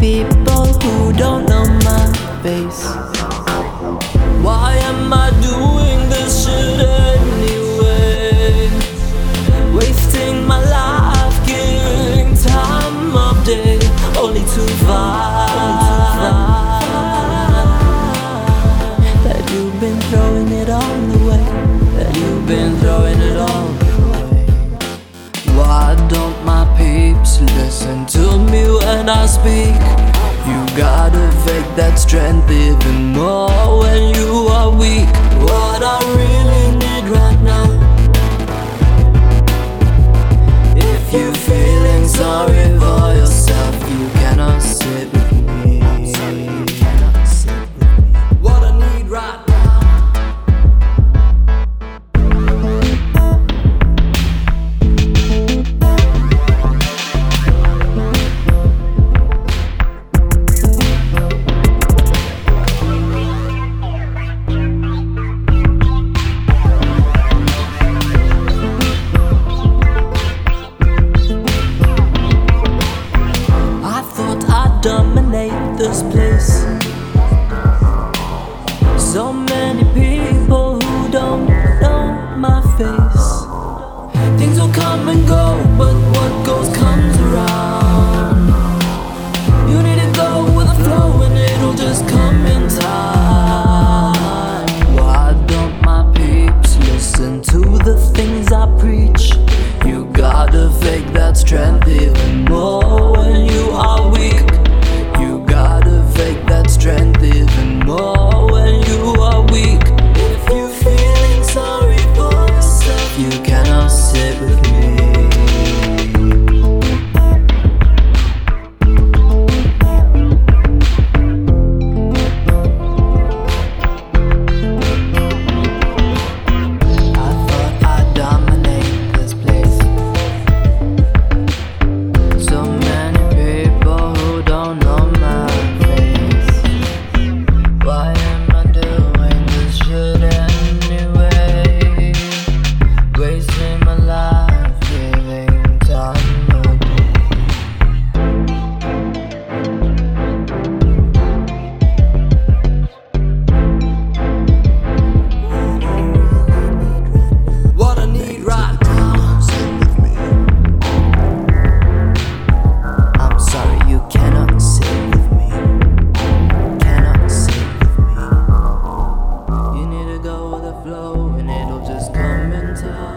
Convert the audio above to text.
people who don't know my face. Why am I that you've been throwing it all away. That you've been throwing it all away. Why don't my peeps listen to me when I speak? You gotta fake that strength even more when you are weak. What I really need right now. If you're feeling sorry this place. So many people who don't know my face. Things will come and go, but Why? soul.